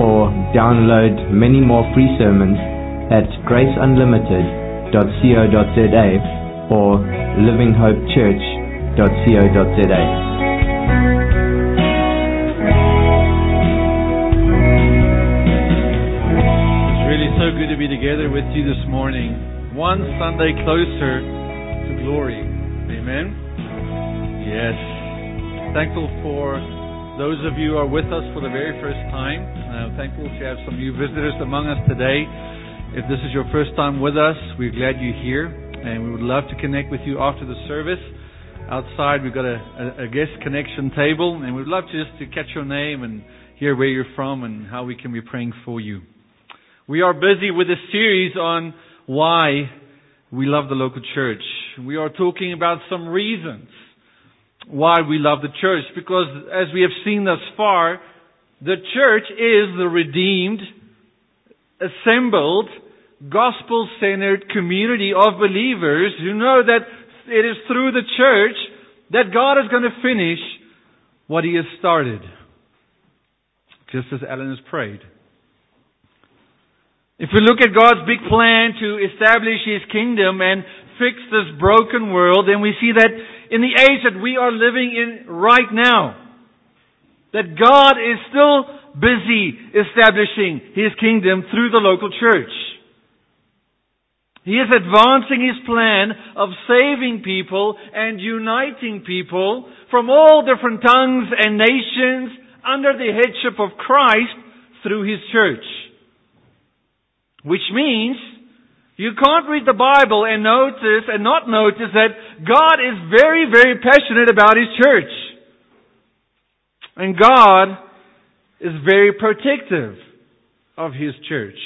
or download many more free sermons at graceunlimited.co.za or livinghopechurch.co.za. It's really so good to be together with you this morning. One Sunday closer to glory. Amen. Yes. Thankful for those of you who are with us for the very first time. I'm thankful to have some new visitors among us today. If this is your first time with us, we're glad you're here, and we would love to connect with you after the service. Outside, we've got a, a, a guest connection table, and we'd love just to catch your name and hear where you're from and how we can be praying for you. We are busy with a series on why we love the local church. We are talking about some reasons why we love the church because as we have seen thus far, the church is the redeemed, assembled, gospel-centered community of believers who know that it is through the church that God is going to finish what He has started. Just as Alan has prayed. If we look at God's big plan to establish His kingdom and fix this broken world, then we see that in the age that we are living in right now, that God is still busy establishing His kingdom through the local church. He is advancing His plan of saving people and uniting people from all different tongues and nations under the headship of Christ through His church. Which means you can't read the Bible and notice and not notice that God is very, very passionate about His church. And God is very protective of His church.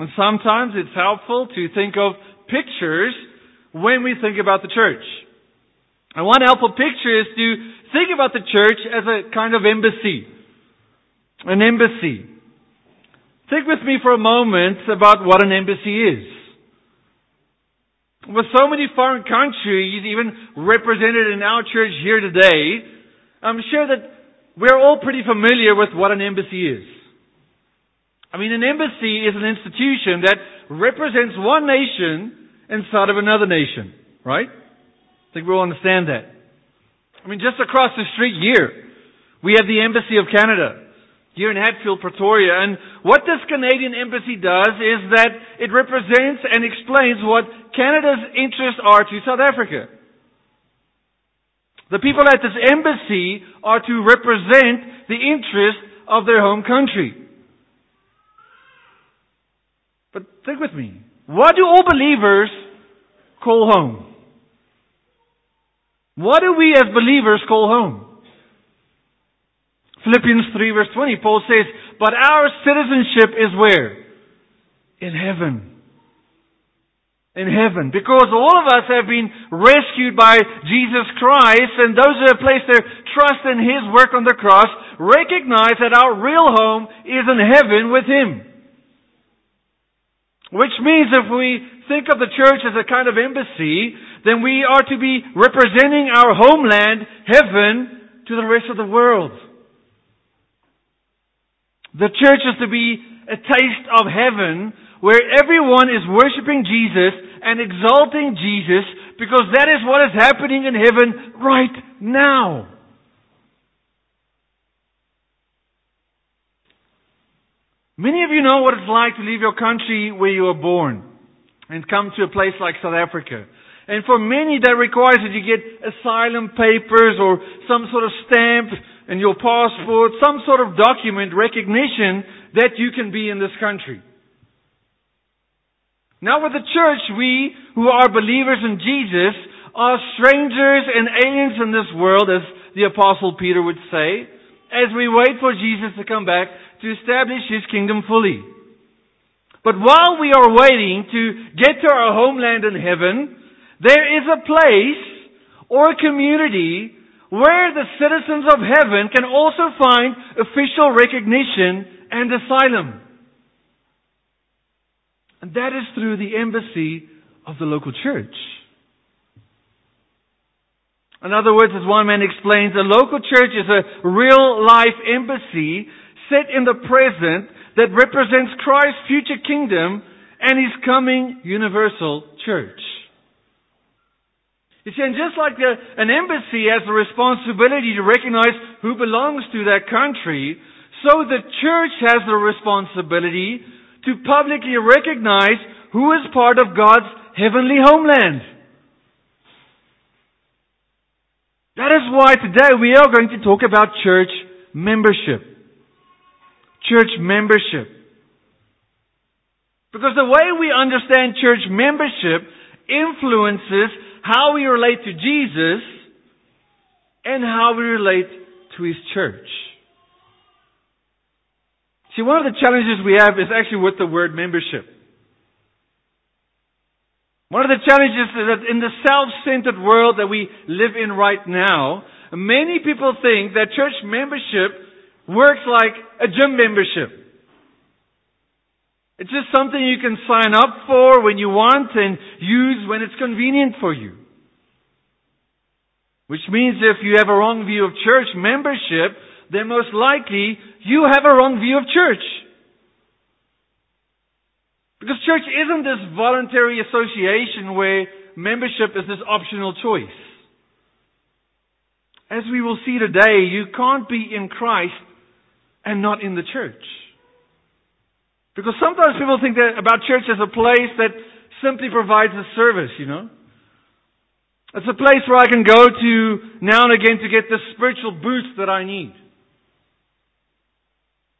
And sometimes it's helpful to think of pictures when we think about the church. And one helpful picture is to think about the church as a kind of embassy. An embassy. Think with me for a moment about what an embassy is. With so many foreign countries even represented in our church here today, I'm sure that we're all pretty familiar with what an embassy is. I mean, an embassy is an institution that represents one nation inside of another nation, right? I think we all understand that. I mean, just across the street here, we have the Embassy of Canada here in Hatfield, Pretoria. And what this Canadian embassy does is that it represents and explains what Canada's interests are to South Africa. The people at this embassy are to represent the interests of their home country. But think with me. What do all believers call home? What do we as believers call home? Philippians 3 verse 20, Paul says, But our citizenship is where? In heaven. In heaven. Because all of us have been rescued by Jesus Christ, and those who have placed their trust in His work on the cross recognize that our real home is in heaven with Him. Which means if we think of the church as a kind of embassy, then we are to be representing our homeland, heaven, to the rest of the world. The church is to be a taste of heaven where everyone is worshiping Jesus and exalting Jesus because that is what is happening in heaven right now. Many of you know what it's like to leave your country where you were born and come to a place like South Africa. And for many that requires that you get asylum papers or some sort of stamp and your passport, some sort of document recognition that you can be in this country. Now with the church, we who are believers in Jesus are strangers and aliens in this world, as the apostle Peter would say, as we wait for Jesus to come back to establish his kingdom fully. But while we are waiting to get to our homeland in heaven, there is a place or a community where the citizens of heaven can also find official recognition and asylum. And that is through the embassy of the local church. In other words, as one man explains, a local church is a real life embassy set in the present that represents Christ's future kingdom and his coming universal church. You see, and just like the, an embassy has the responsibility to recognize who belongs to that country, so the church has the responsibility to publicly recognize who is part of God's heavenly homeland. That is why today we are going to talk about church membership. Church membership. Because the way we understand church membership influences how we relate to Jesus and how we relate to His church. See, one of the challenges we have is actually with the word membership. One of the challenges is that in the self-centered world that we live in right now, many people think that church membership works like a gym membership. It's just something you can sign up for when you want and use when it's convenient for you. Which means if you have a wrong view of church membership, then most likely you have a wrong view of church. Because church isn't this voluntary association where membership is this optional choice. As we will see today, you can't be in Christ and not in the church. Because sometimes people think that about church as a place that simply provides a service, you know. It's a place where I can go to now and again to get the spiritual boost that I need.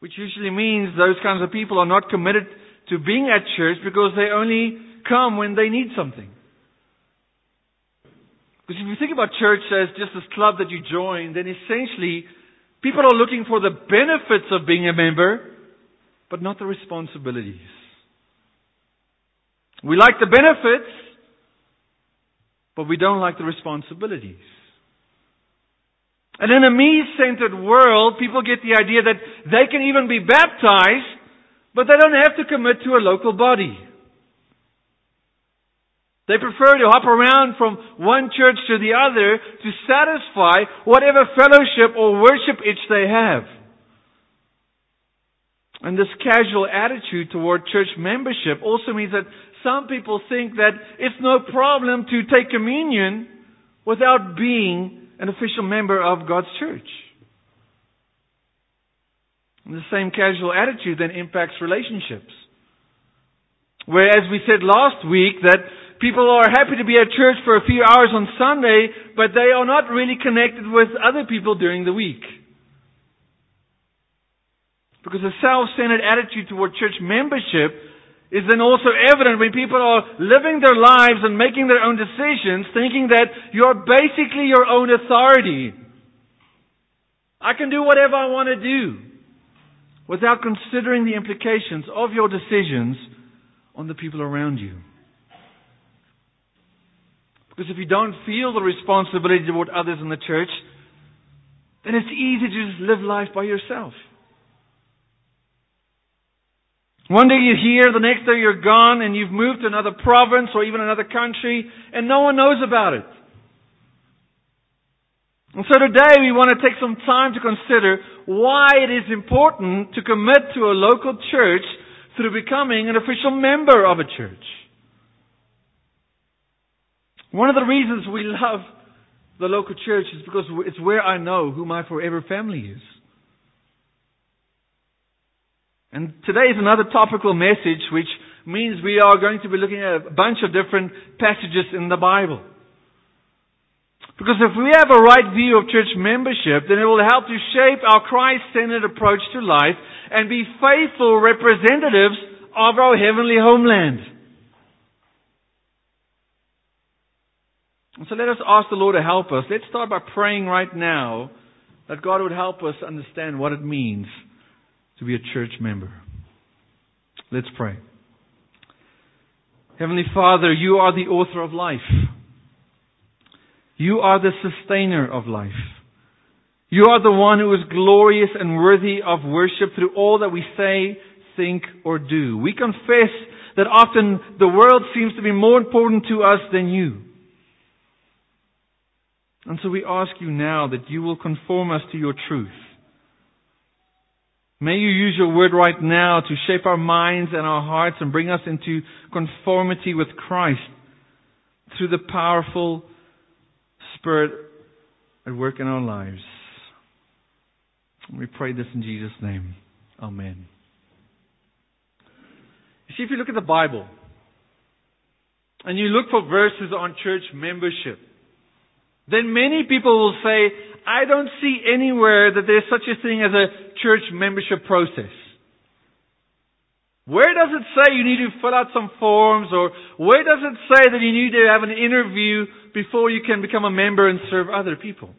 Which usually means those kinds of people are not committed to being at church because they only come when they need something. Because if you think about church as just this club that you join, then essentially people are looking for the benefits of being a member, but not the responsibilities. We like the benefits, but we don't like the responsibilities. And in a me-centered world, people get the idea that they can even be baptized, but they don't have to commit to a local body. They prefer to hop around from one church to the other to satisfy whatever fellowship or worship itch they have. And this casual attitude toward church membership also means that some people think that it's no problem to take communion without being an official member of God's church. And the same casual attitude then impacts relationships. Whereas we said last week that people are happy to be at church for a few hours on Sunday, but they are not really connected with other people during the week. Because a self-centered attitude toward church membership is then also evident when people are living their lives and making their own decisions, thinking that you're basically your own authority. I can do whatever I want to do without considering the implications of your decisions on the people around you. Because if you don't feel the responsibility toward others in the church, then it's easy to just live life by yourself. One day you're here, the next day you're gone, and you've moved to another province or even another country, and no one knows about it. And so today we want to take some time to consider why it is important to commit to a local church through becoming an official member of a church. One of the reasons we love the local church is because it's where I know who my forever family is. And today is another topical message, which means we are going to be looking at a bunch of different passages in the Bible. Because if we have a right view of church membership, then it will help to shape our Christ-centered approach to life and be faithful representatives of our heavenly homeland. And so let us ask the Lord to help us. Let's start by praying right now that God would help us understand what it means to be a church member. Let's pray. Heavenly Father, you are the author of life. You are the sustainer of life. You are the one who is glorious and worthy of worship through all that we say, think, or do. We confess that often the world seems to be more important to us than you. And so we ask you now that you will conform us to your truth. May you use your word right now to shape our minds and our hearts and bring us into conformity with Christ through the powerful Spirit at work in our lives. We pray this in Jesus' name. Amen. You see, if you look at the Bible and you look for verses on church membership, then many people will say, I don't see anywhere that there's such a thing as a church membership process. Where does it say you need to fill out some forms or where does it say that you need to have an interview before you can become a member and serve other people?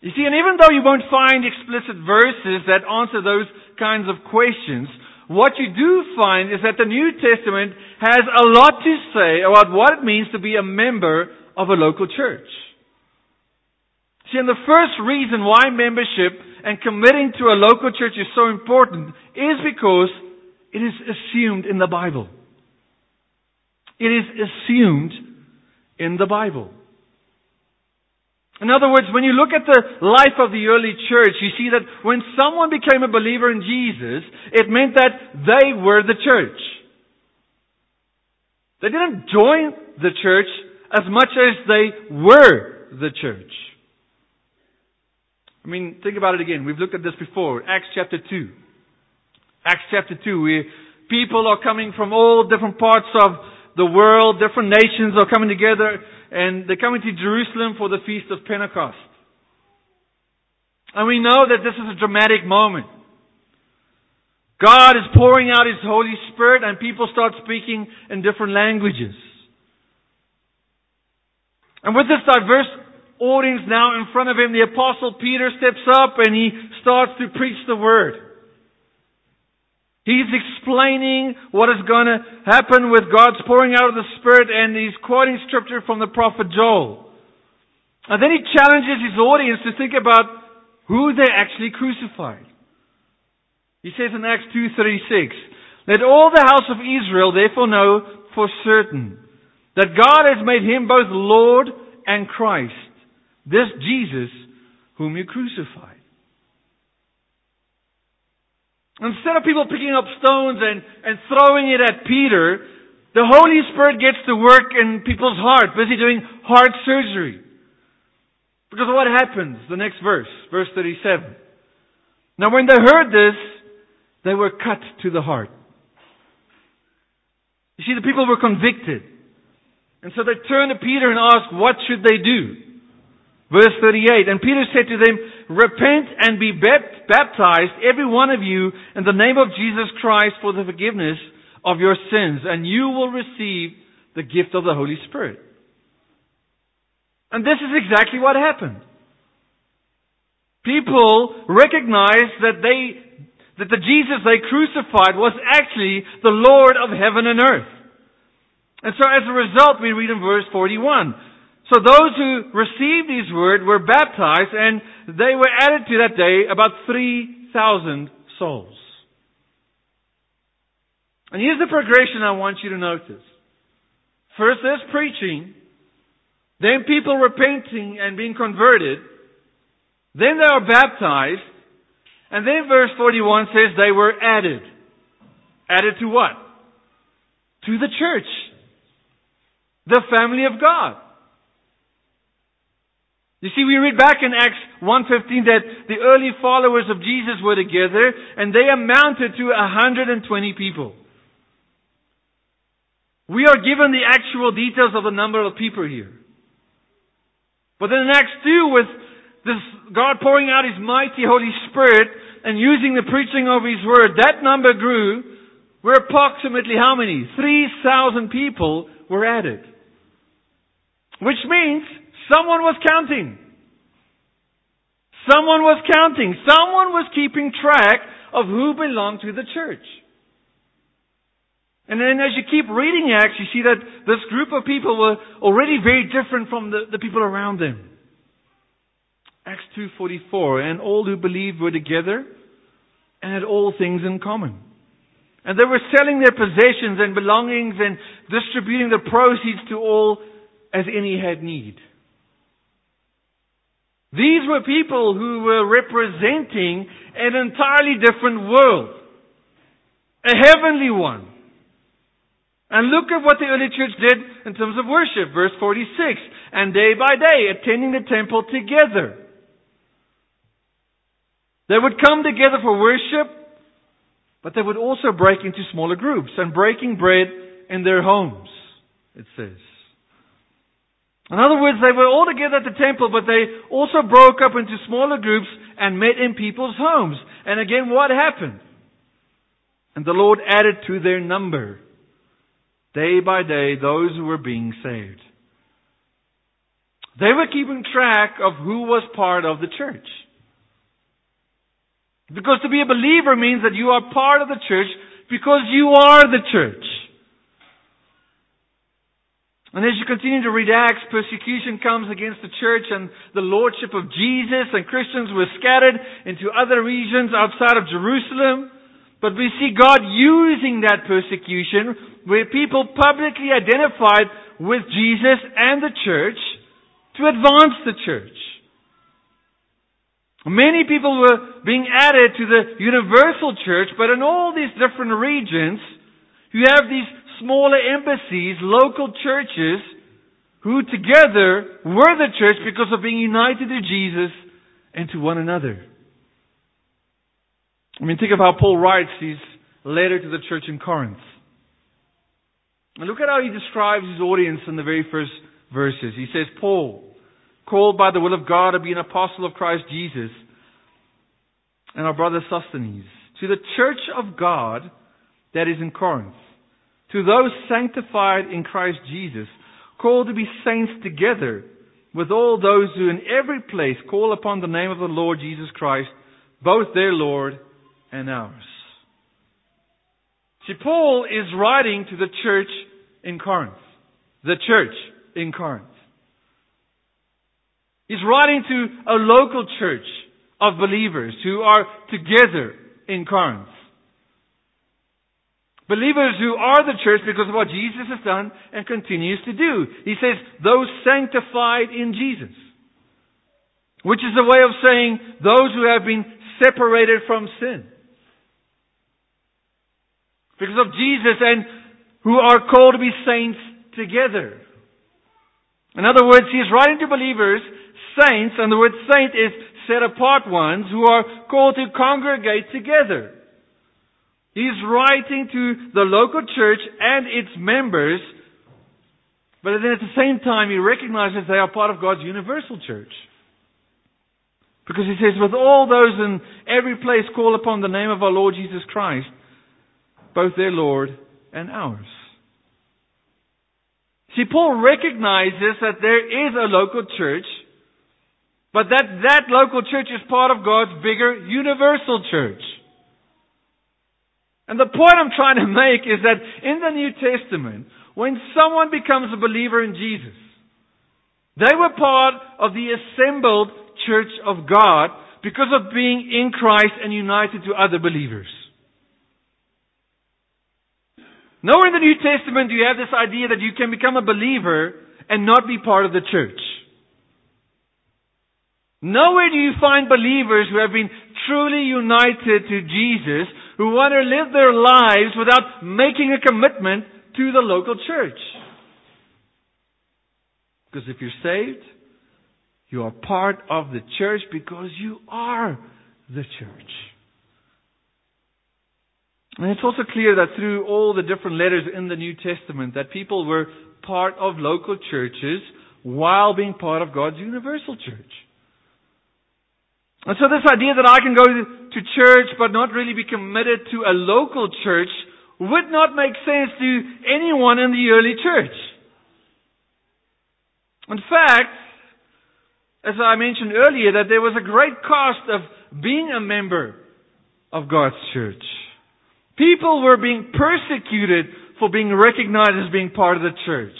You see, and even though you won't find explicit verses that answer those kinds of questions, what you do find is that the New Testament has a lot to say about what it means to be a member of a local church. See, and the first reason why membership and committing to a local church is so important is because it is assumed in the Bible. It is assumed in the Bible. In other words, when you look at the life of the early church, you see that when someone became a believer in Jesus, it meant that they were the church. They didn't join the church as much as they were the church. I mean, think about it again. We've looked at this before. Acts chapter 2. Acts chapter 2, where people are coming from all different parts of the world, different nations are coming together, and they're coming to Jerusalem for the Feast of Pentecost. And we know that this is a dramatic moment. God is pouring out His Holy Spirit and people start speaking in different languages. And with this diverse audience now in front of him, the apostle Peter steps up and he starts to preach the word. He's explaining what is going to happen with God's pouring out of the Spirit and he's quoting scripture from the prophet Joel. And then he challenges his audience to think about who they actually crucified. He says in Acts 2.36, Let all the house of Israel therefore know for certain that God has made him both Lord and Christ this Jesus whom you crucified. Instead of people picking up stones and, and throwing it at Peter, the Holy Spirit gets to work in people's heart, busy doing heart surgery. Because what happens? The next verse, verse 37. Now when they heard this, they were cut to the heart. You see, the people were convicted. And so they turned to Peter and asked, what should they do? Verse 38, And Peter said to them, Repent and be baptized, every one of you, in the name of Jesus Christ for the forgiveness of your sins, and you will receive the gift of the Holy Spirit. And this is exactly what happened. People recognized that they, that the Jesus they crucified was actually the Lord of heaven and earth. And so as a result, we read in verse 41, so those who received his word were baptized and they were added to that day about 3,000 souls. And here's the progression I want you to notice. First there's preaching, then people repenting and being converted, then they are baptized, and then verse 41 says they were added. Added to what? To the church. The family of God. You see, we read back in Acts 1.15 that the early followers of Jesus were together and they amounted to 120 people. We are given the actual details of the number of people here. But then in Acts 2 with this God pouring out His mighty Holy Spirit and using the preaching of His Word, that number grew. We're approximately how many? 3,000 people were added. Which means Someone was counting. Someone was counting. Someone was keeping track of who belonged to the church. And then as you keep reading Acts, you see that this group of people were already very different from the, the people around them. Acts 2.44, and all who believed were together and had all things in common. And they were selling their possessions and belongings and distributing the proceeds to all as any had need. These were people who were representing an entirely different world. A heavenly one. And look at what the early church did in terms of worship. Verse 46. And day by day, attending the temple together. They would come together for worship, but they would also break into smaller groups and breaking bread in their homes, it says. In other words, they were all together at the temple, but they also broke up into smaller groups and met in people's homes. And again, what happened? And the Lord added to their number day by day those who were being saved. They were keeping track of who was part of the church. Because to be a believer means that you are part of the church because you are the church. And as you continue to read Acts, persecution comes against the church and the lordship of Jesus, and Christians were scattered into other regions outside of Jerusalem. But we see God using that persecution where people publicly identified with Jesus and the church to advance the church. Many people were being added to the universal church, but in all these different regions, you have these smaller embassies, local churches, who together were the church because of being united to Jesus and to one another. I mean, think of how Paul writes his letter to the church in Corinth. And look at how he describes his audience in the very first verses. He says, Paul, called by the will of God to be an apostle of Christ Jesus, and our brother Sosthenes, to the church of God that is in Corinth, to those sanctified in Christ Jesus, called to be saints together with all those who in every place call upon the name of the Lord Jesus Christ, both their Lord and ours. See, Paul is writing to the church in Corinth. The church in Corinth. He's writing to a local church of believers who are together in Corinth. Believers who are the church because of what Jesus has done and continues to do. He says, those sanctified in Jesus. Which is a way of saying those who have been separated from sin. Because of Jesus and who are called to be saints together. In other words, he is writing to believers, saints, and the word saint is set apart ones who are called to congregate together. He's writing to the local church and its members, but then at the same time he recognizes they are part of God's universal church. Because he says, with all those in every place call upon the name of our Lord Jesus Christ, both their Lord and ours. See, Paul recognizes that there is a local church, but that that local church is part of God's bigger universal church. And the point I'm trying to make is that in the New Testament, when someone becomes a believer in Jesus, they were part of the assembled church of God because of being in Christ and united to other believers. Nowhere in the New Testament do you have this idea that you can become a believer and not be part of the church. Nowhere do you find believers who have been truly united to Jesus, who want to live their lives without making a commitment to the local church. Because if you're saved, you are part of the church because you are the church. And it's also clear that through all the different letters in the New Testament that people were part of local churches while being part of God's universal church. And so this idea that I can go to church but not really be committed to a local church would not make sense to anyone in the early church. In fact, as I mentioned earlier, that there was a great cost of being a member of God's church. People were being persecuted for being recognized as being part of the church.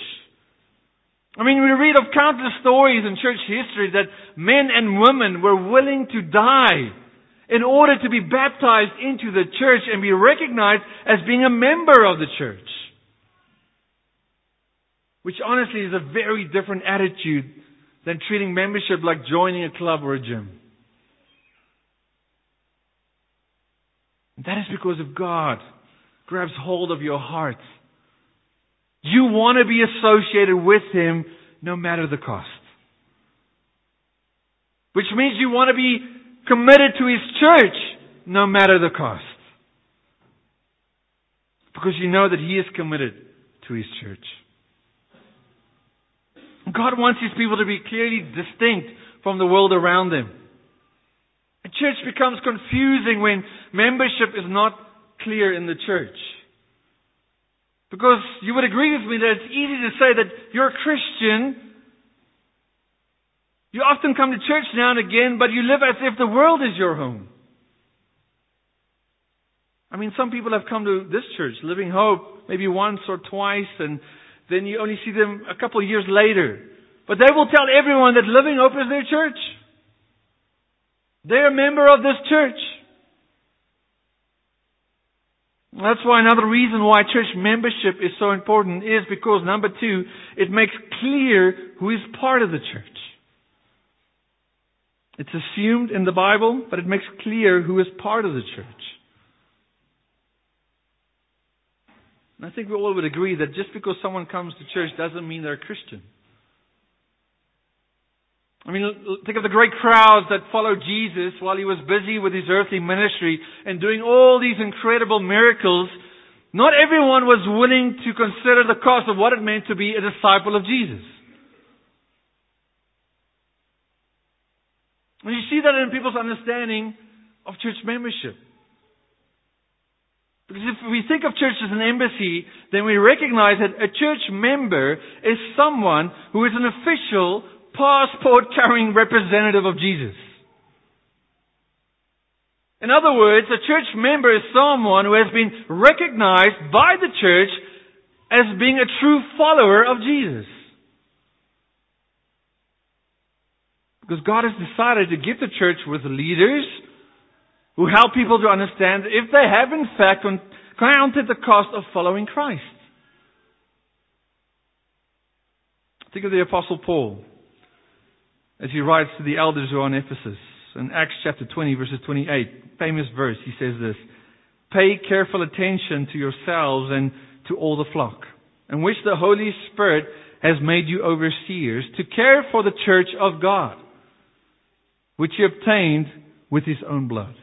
I mean, we read of countless stories in church history that men and women were willing to die in order to be baptized into the church and be recognized as being a member of the church. Which honestly is a very different attitude than treating membership like joining a club or a gym. And that is because if God grabs hold of your heart, you want to be associated with Him no matter the cost. Which means you want to be committed to His church no matter the cost. Because you know that He is committed to His church. God wants His people to be clearly distinct from the world around them. A church becomes confusing when membership is not clear in the church. Because you would agree with me that it's easy to say that you're a Christian. You often come to church now and again, but you live as if the world is your home. I mean, some people have come to this church, Living Hope, maybe once or twice, and then you only see them a couple of years later. But they will tell everyone that Living Hope is their church. They're a member of this church. That's why another reason why church membership is so important is because number two, it makes clear who is part of the church. It's assumed in the Bible, but it makes clear who is part of the church. And I think we all would agree that just because someone comes to church doesn't mean they're a Christian. I mean, think of the great crowds that followed Jesus while he was busy with his earthly ministry and doing all these incredible miracles. Not everyone was willing to consider the cost of what it meant to be a disciple of Jesus. And you see that in people's understanding of church membership. Because if we think of church as an embassy, then we recognize that a church member is someone who is an official passport carrying representative of Jesus. In other words, a church member is someone who has been recognized by the church as being a true follower of Jesus. Because God has decided to give the church with leaders who help people to understand if they have in fact counted the cost of following Christ. Think of the Apostle Paul as he writes to the elders who are in Ephesus. In Acts chapter 20, verses 28, famous verse, he says this Pay careful attention to yourselves and to all the flock, in which the Holy Spirit has made you overseers to care for the church of God, which he obtained with his own blood.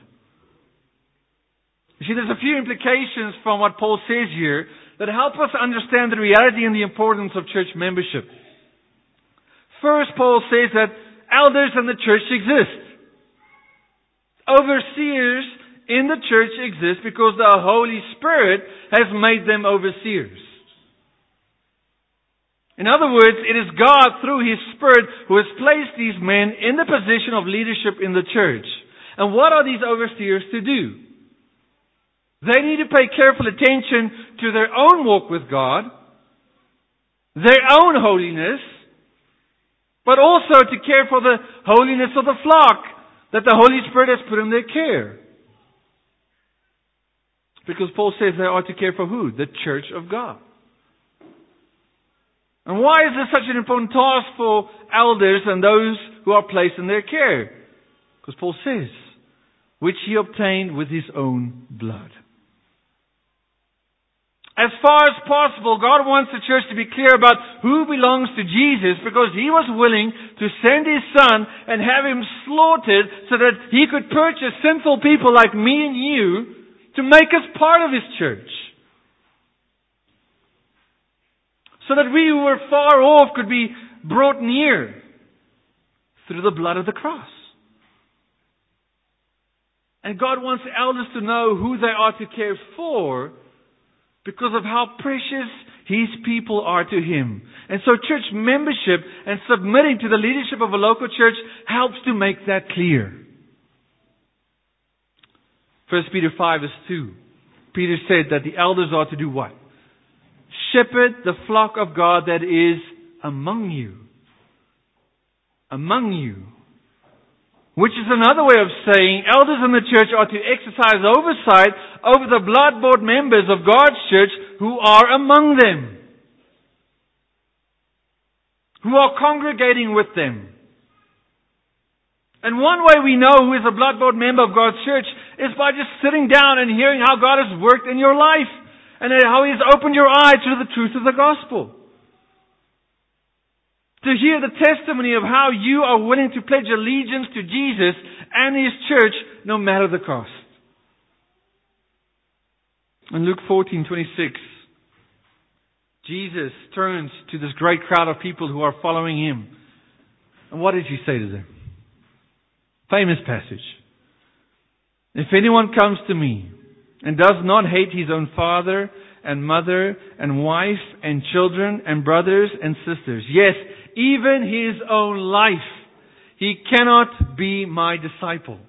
You see, there's a few implications from what Paul says here that help us understand the reality and the importance of church membership. First, Paul says that elders in the church exist. Overseers in the church exist because the Holy Spirit has made them overseers. In other words, it is God through His Spirit who has placed these men in the position of leadership in the church. And what are these overseers to do? They need to pay careful attention to their own walk with God, their own holiness, but also to care for the holiness of the flock that the Holy Spirit has put in their care. Because Paul says they are to care for who? The church of God. And why is this such an important task for elders and those who are placed in their care? Because Paul says, which he obtained with his own blood. As far as possible, God wants the church to be clear about who belongs to Jesus because He was willing to send His Son and have Him slaughtered so that He could purchase sinful people like me and you to make us part of His church. So that we who were far off could be brought near through the blood of the cross. And God wants elders to know who they are to care for because of how precious His people are to Him. And so church membership and submitting to the leadership of a local church helps to make that clear. 1 Peter 5 verse 2. Peter said that the elders are to do what? shepherd the flock of God that is among you. Among you. Which is another way of saying elders in the church are to exercise oversight over the blood-bought members of God's church who are among them. Who are congregating with them. And one way we know who is a blood-bought member of God's church is by just sitting down and hearing how God has worked in your life and how He has opened your eyes to the truth of the gospel. To hear the testimony of how you are willing to pledge allegiance to Jesus and His church no matter the cost. In Luke 14:26, Jesus turns to this great crowd of people who are following Him. And what does He say to them? Famous passage. If anyone comes to me and does not hate his own father and mother and wife and children and brothers and sisters, yes, even his own life, he cannot be my disciple.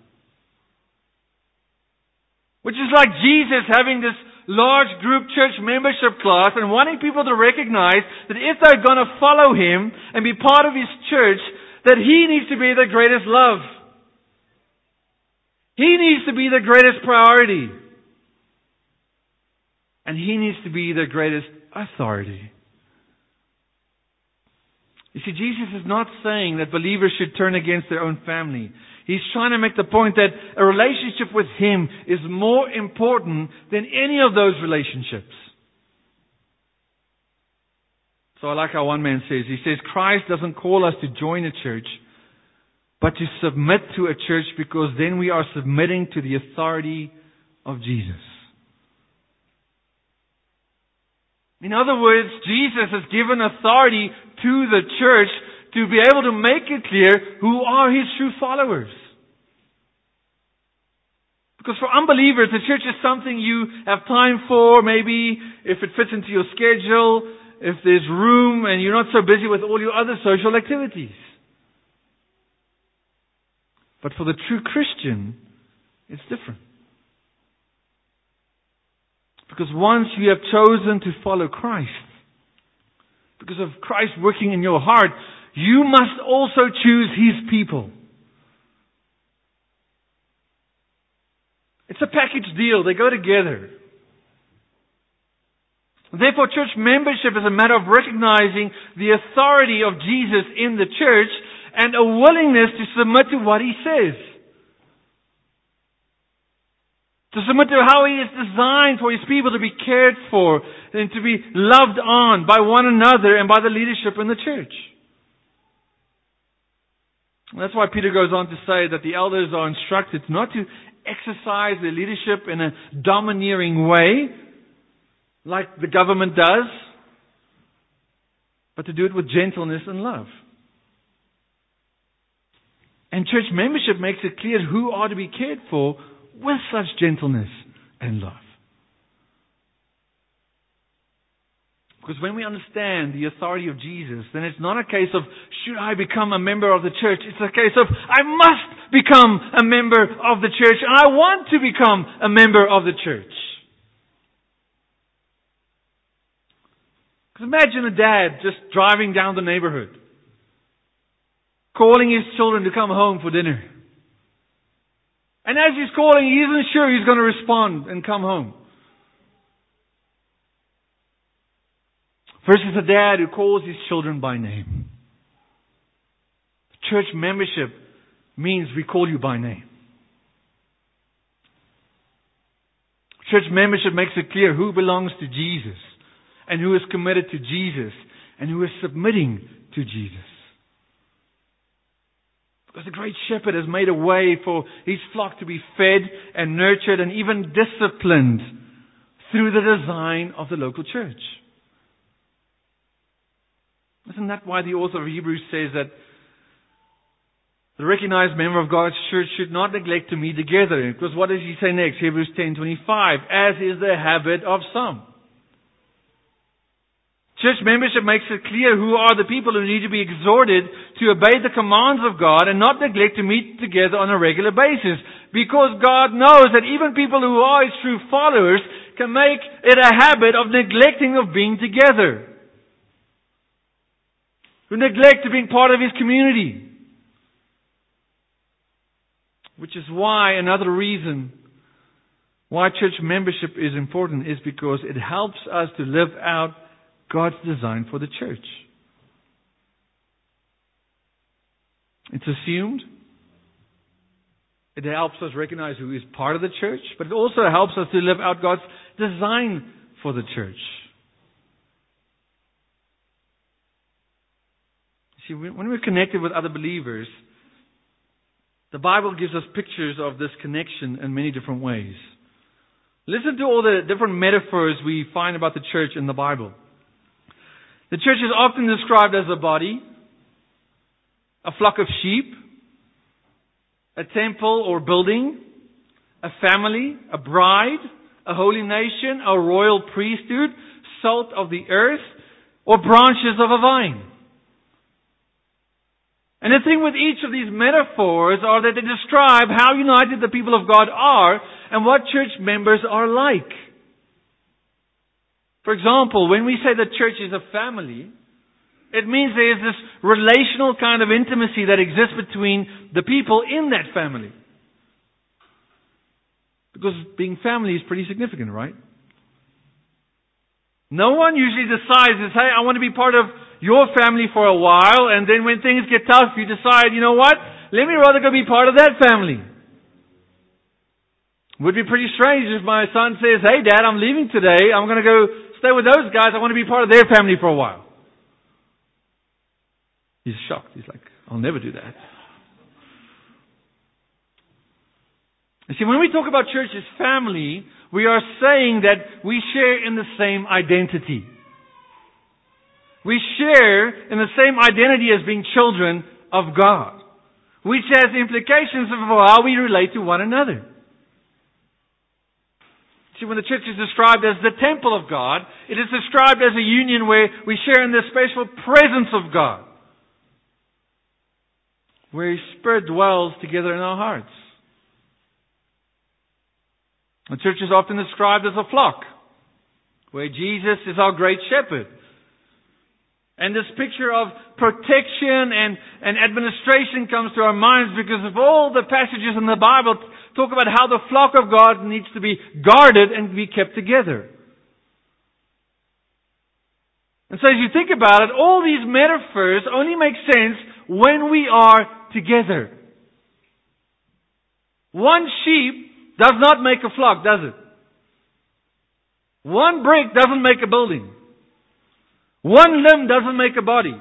Which is like Jesus having this large group church membership class and wanting people to recognize that if they're going to follow him and be part of his church, that he needs to be the greatest love. He needs to be the greatest priority. And He needs to be the greatest authority. You see, Jesus is not saying that believers should turn against their own family. He's trying to make the point that a relationship with Him is more important than any of those relationships. So I like how one man says, he says, Christ doesn't call us to join a church but to submit to a church because then we are submitting to the authority of Jesus. In other words, Jesus has given authority to the church to be able to make it clear who are his true followers. Because for unbelievers, the church is something you have time for, maybe if it fits into your schedule, if there's room and you're not so busy with all your other social activities. But for the true Christian, it's different. Because once you have chosen to follow Christ, because of Christ working in your heart, you must also choose His people. It's a package deal. They go together. Therefore, church membership is a matter of recognizing the authority of Jesus in the church and a willingness to submit to what He says. To submit to how He is designed for His people to be cared for and to be loved on by one another and by the leadership in the church. And that's why Peter goes on to say that the elders are instructed not to exercise their leadership in a domineering way, like the government does, but to do it with gentleness and love. And church membership makes it clear who are to be cared for with such gentleness and love. Because when we understand the authority of Jesus, then it's not a case of, should I become a member of the church? It's a case of, I must become a member of the church, and I want to become a member of the church. Because imagine a dad just driving down the neighborhood calling his children to come home for dinner. And as he's calling, he isn't sure he's going to respond and come home. Versus a dad who calls his children by name. Church membership means we call you by name. Church membership makes it clear who belongs to Jesus and who is committed to Jesus and who is submitting to Jesus. Because the great shepherd has made a way for his flock to be fed and nurtured and even disciplined through the design of the local church. Isn't that why the author of Hebrews says that the recognized member of God's church should not neglect to meet together? Because what does he say next? Hebrews 10:25, as is the habit of some. Church membership makes it clear who are the people who need to be exhorted to obey the commands of God and not neglect to meet together on a regular basis. Because God knows that even people who are His true followers can make it a habit of neglecting of being together. Who neglect to being part of his community. Which is why another reason why church membership is important is because it helps us to live out God's design for the church. It's assumed. It helps us recognize who is part of the church, but it also helps us to live out God's design for the church. See, when we're connected with other believers, the Bible gives us pictures of this connection in many different ways. Listen to all the different metaphors we find about the church in the Bible. The church is often described as a body, a flock of sheep, a temple or building, a family, a bride, a holy nation, a royal priesthood, salt of the earth, or branches of a vine. And the thing with each of these metaphors are that they describe how united the people of God are and what church members are like. For example, when we say the church is a family, it means there is this relational kind of intimacy that exists between the people in that family. Because being family is pretty significant, right? No one usually decides, hey, I want to be part of your family for a while, and then when things get tough, you decide, you know what? Let me rather go be part of that family. Would be pretty strange if my son says, hey dad, I'm leaving today, I'm going to go stay with those guys, I want to be part of their family for a while. He's shocked. He's like, I'll never do that. You see, when we talk about church as family, we are saying that we share in the same identity. We share in the same identity as being children of God, which has implications of how we relate to one another. See, when the church is described as the temple of God, it is described as a union where we share in the special presence of God where His Spirit dwells together in our hearts. The church is often described as a flock, where Jesus is our great shepherd. And this picture of protection and, and administration comes to our minds because of all the passages in the Bible talk about how the flock of God needs to be guarded and be kept together. And so as you think about it, all these metaphors only make sense when we are together. One sheep does not make a flock, does it? One brick doesn't make a building. One limb doesn't make a body.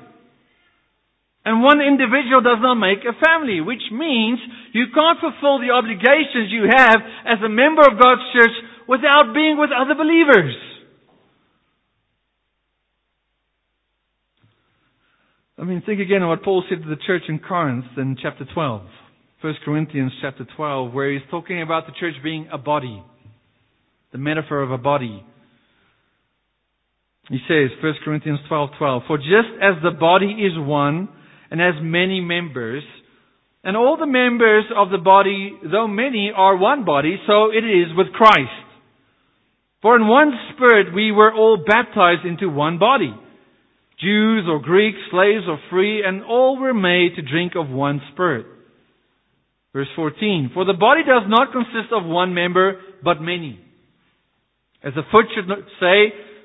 And one individual does not make a family, which means you can't fulfill the obligations you have as a member of God's church without being with other believers. I mean, think again of what Paul said to the church in Corinth in chapter 12. 1 Corinthians chapter 12, where he's talking about the church being a body. The metaphor of a body. He says, 1 Corinthians 12, 12, For just as the body is one and has many members, and all the members of the body, though many, are one body, so it is with Christ. For in one spirit we were all baptized into one body Jews or Greeks, slaves or free, and all were made to drink of one spirit. Verse 14, For the body does not consist of one member, but many. As the foot should say,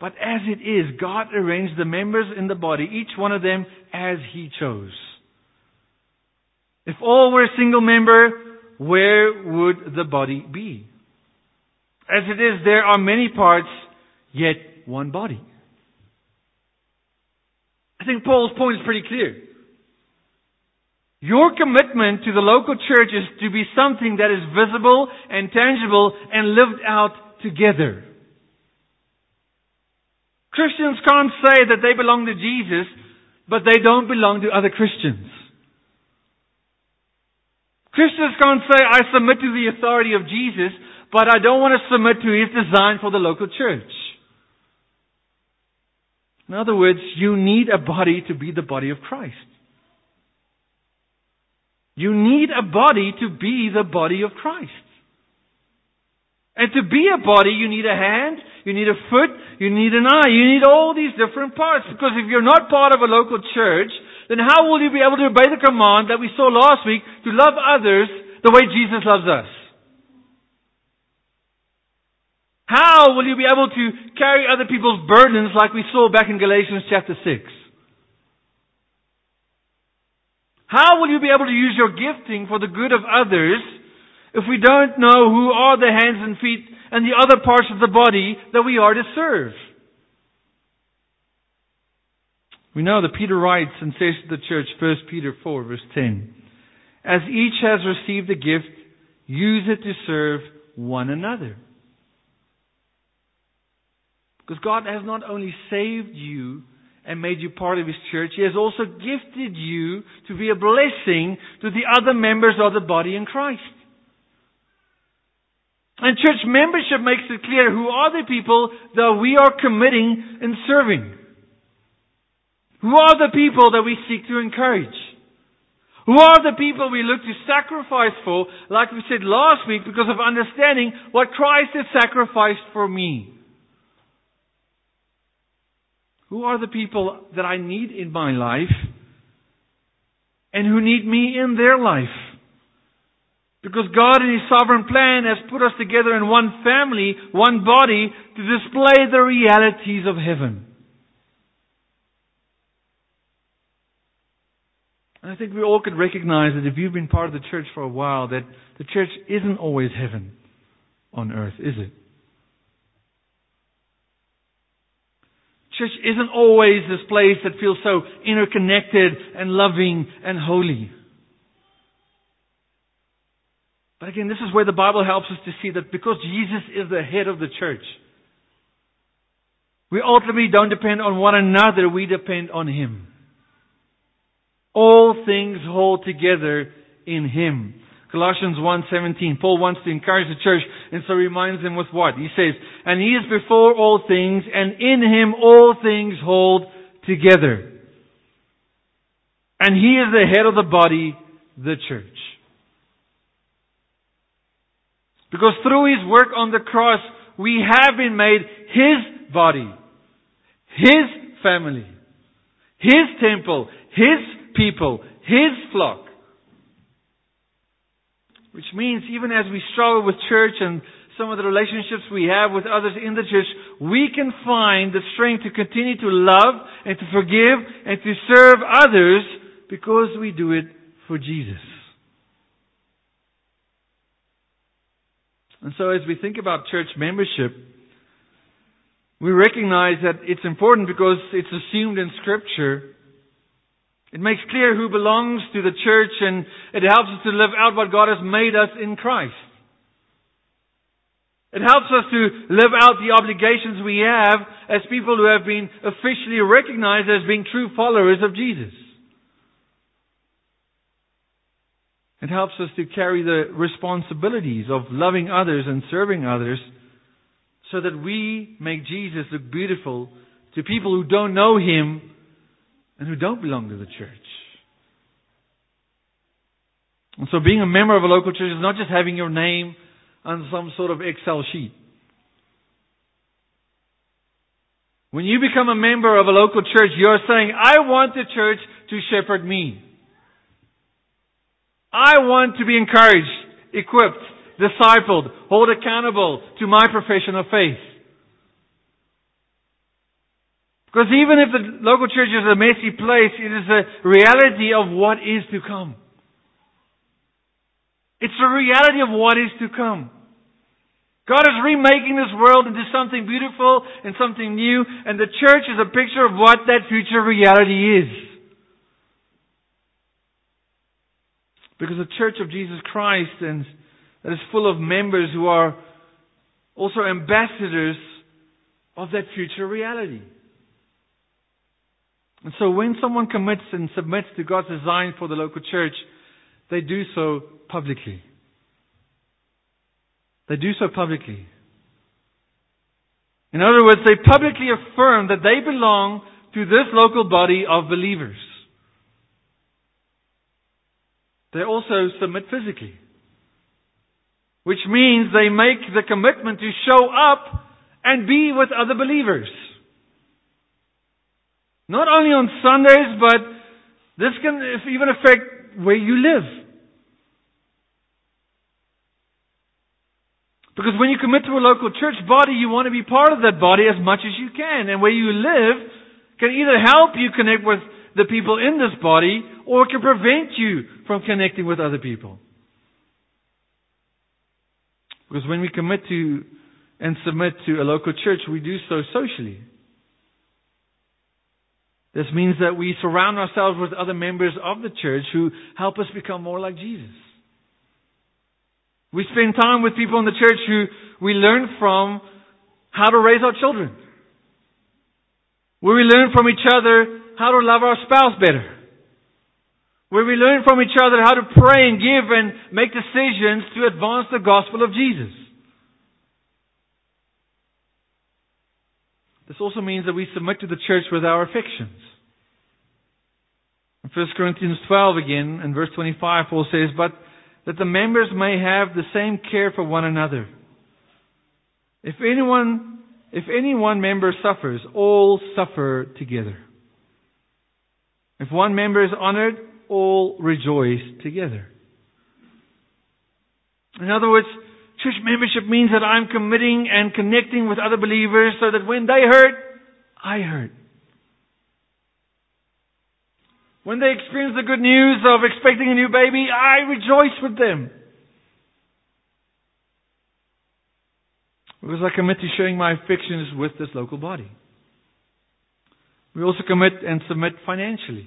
But as it is, God arranged the members in the body, each one of them as He chose. If all were a single member, where would the body be? As it is, there are many parts, yet one body. I think Paul's point is pretty clear. Your commitment to the local church is to be something that is visible and tangible and lived out together. Christians can't say that they belong to Jesus, but they don't belong to other Christians. Christians can't say, I submit to the authority of Jesus, but I don't want to submit to his design for the local church. In other words, you need a body to be the body of Christ. You need a body to be the body of Christ. And to be a body, you need a hand, you need a foot, you need an eye, you need all these different parts. Because if you're not part of a local church, then how will you be able to obey the command that we saw last week to love others the way Jesus loves us? How will you be able to carry other people's burdens like we saw back in Galatians chapter 6? How will you be able to use your gifting for the good of others if we don't know who are the hands and feet and the other parts of the body that we are to serve? We know that Peter writes and says to the church, 1 Peter 4 verse 10, As each has received a gift, use it to serve one another. Because God has not only saved you and made you part of His church, He has also gifted you to be a blessing to the other members of the body in Christ. And church membership makes it clear who are the people that we are committing and serving. Who are the people that we seek to encourage? Who are the people we look to sacrifice for, like we said last week, because of understanding what Christ has sacrificed for me? Who are the people that I need in my life and who need me in their life? Because God in His sovereign plan has put us together in one family, one body, to display the realities of heaven. And I think we all could recognize that if you've been part of the church for a while, that the church isn't always heaven on earth, is it? Church isn't always this place that feels so interconnected and loving and holy. But again, this is where the Bible helps us to see that because Jesus is the head of the church, we ultimately don't depend on one another, we depend on Him. All things hold together in Him. Colossians 1:17. Paul wants to encourage the church and so reminds them with what? He says, "And he is before all things and in him all things hold together." And he is the head of the body, the church. Because through his work on the cross, we have been made his body, his family, his temple, his people, his flock. Which means even as we struggle with church and some of the relationships we have with others in the church, we can find the strength to continue to love and to forgive and to serve others because we do it for Jesus. And so as we think about church membership, we recognize that it's important because it's assumed in Scripture it makes clear who belongs to the church and it helps us to live out what God has made us in Christ. It helps us to live out the obligations we have as people who have been officially recognized as being true followers of Jesus. It helps us to carry the responsibilities of loving others and serving others so that we make Jesus look beautiful to people who don't know Him and who don't belong to the church. And so being a member of a local church is not just having your name on some sort of Excel sheet. When you become a member of a local church, you're saying, I want the church to shepherd me. I want to be encouraged, equipped, discipled, hold accountable to my profession of faith. Because even if the local church is a messy place, it is a reality of what is to come. It's a reality of what is to come. God is remaking this world into something beautiful and something new, and the church is a picture of what that future reality is. Because the church of Jesus Christ and that is full of members who are also ambassadors of that future reality. And so when someone commits and submits to God's design for the local church, they do so publicly. They do so publicly. In other words, they publicly affirm that they belong to this local body of believers. They also submit physically. Which means they make the commitment to show up and be with other believers. Not only on Sundays, but this can even affect where you live. Because when you commit to a local church body, you want to be part of that body as much as you can. And where you live can either help you connect with the people in this body or it can prevent you from connecting with other people. Because when we commit to and submit to a local church, we do so socially. This means that we surround ourselves with other members of the church who help us become more like Jesus. We spend time with people in the church who we learn from how to raise our children. Where we learn from each other how to love our spouse better. Where we learn from each other how to pray and give and make decisions to advance the gospel of Jesus. This also means that we submit to the church with our affections. In 1 Corinthians 12 again, in verse 25, Paul says, But that the members may have the same care for one another. If anyone, if any one member suffers, all suffer together. If one member is honored, all rejoice together. In other words, church membership means that I'm committing and connecting with other believers so that when they hurt, I hurt. When they experience the good news of expecting a new baby, I rejoice with them. Because I commit to sharing my affections with this local body. We also commit and submit financially.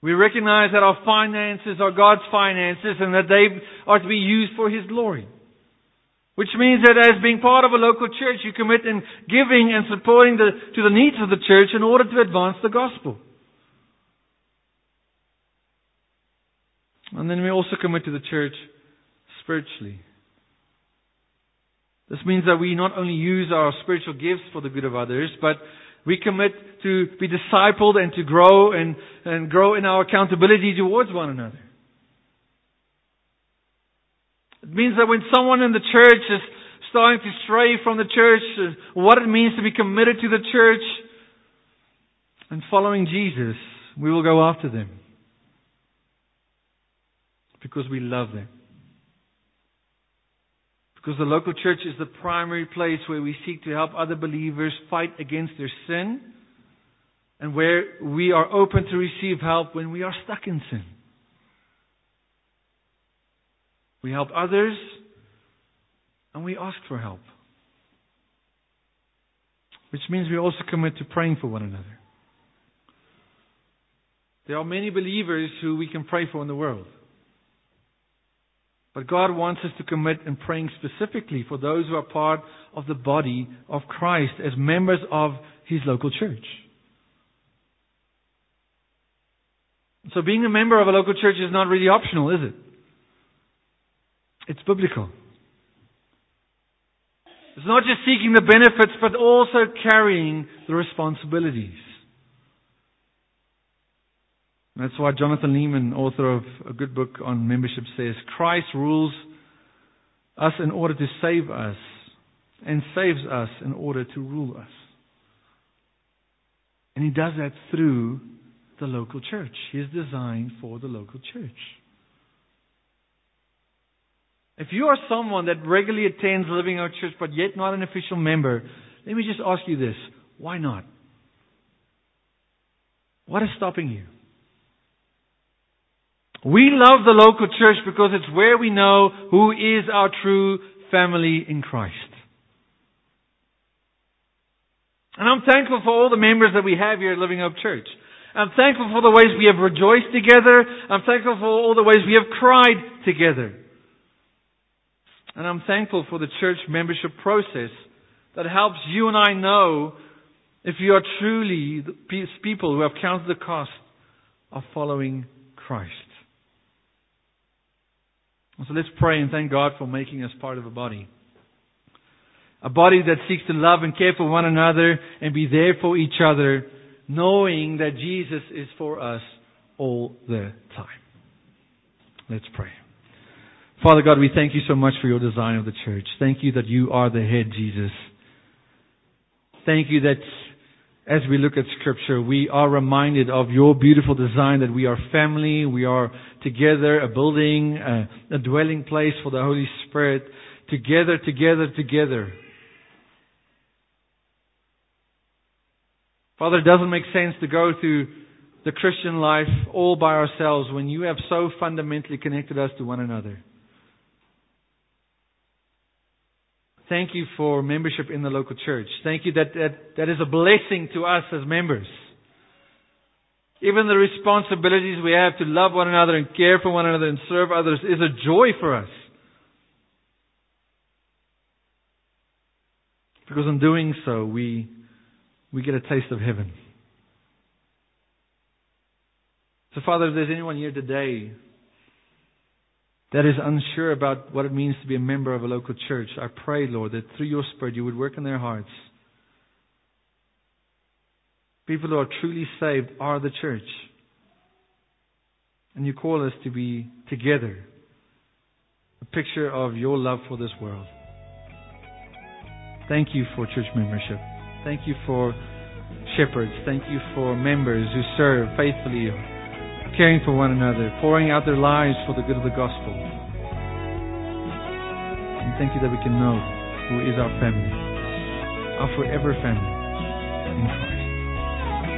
We recognize that our finances are God's finances and that they are to be used for His glory. Which means that as being part of a local church, you commit in giving and supporting the, to the needs of the church in order to advance the gospel. And then we also commit to the church spiritually. This means that we not only use our spiritual gifts for the good of others, but we commit to be discipled and to grow and, and grow in our accountability towards one another. It means that when someone in the church is starting to stray from the church, uh, what it means to be committed to the church and following Jesus, we will go after them. Because we love them. Because the local church is the primary place where we seek to help other believers fight against their sin and where we are open to receive help when we are stuck in sin. We help others and we ask for help. Which means we also commit to praying for one another. There are many believers who we can pray for in the world. But God wants us to commit in praying specifically for those who are part of the body of Christ as members of His local church. So being a member of a local church is not really optional, is it? It's biblical. It's not just seeking the benefits, but also carrying the responsibilities. That's why Jonathan Leeman, author of a good book on membership, says Christ rules us in order to save us and saves us in order to rule us. And he does that through the local church. He is designed for the local church. If you are someone that regularly attends Living Hope Church but yet not an official member, let me just ask you this. Why not? What is stopping you? We love the local church because it's where we know who is our true family in Christ. And I'm thankful for all the members that we have here at Living Hope Church. I'm thankful for the ways we have rejoiced together. I'm thankful for all the ways we have cried together. And I'm thankful for the church membership process that helps you and I know If you are truly people who have counted the cost of following Christ. So let's pray and thank God for making us part of a body. A body that seeks to love and care for one another and be there for each other, knowing that Jesus is for us all the time. Let's pray. Father God, we thank you so much for your design of the church. Thank you that you are the head, Jesus. Thank you that as we look at Scripture, we are reminded of your beautiful design that we are family, we are together, a building, a, a dwelling place for the Holy Spirit, together, together, together. Father, it doesn't make sense to go through the Christian life all by ourselves when you have so fundamentally connected us to one another. Thank you for membership in the local church. Thank you that, that that is a blessing to us as members. Even the responsibilities we have to love one another and care for one another and serve others is a joy for us. Because in doing so, we, we get a taste of heaven. So, Father, if there's anyone here today that is unsure about what it means to be a member of a local church, I pray, Lord, that through your Spirit you would work in their hearts. People who are truly saved are the church. And you call us to be together, a picture of your love for this world. Thank you for church membership. Thank you for shepherds. Thank you for members who serve faithfully caring for one another, pouring out their lives for the good of the gospel. And thank you that we can know who is our family, our forever family.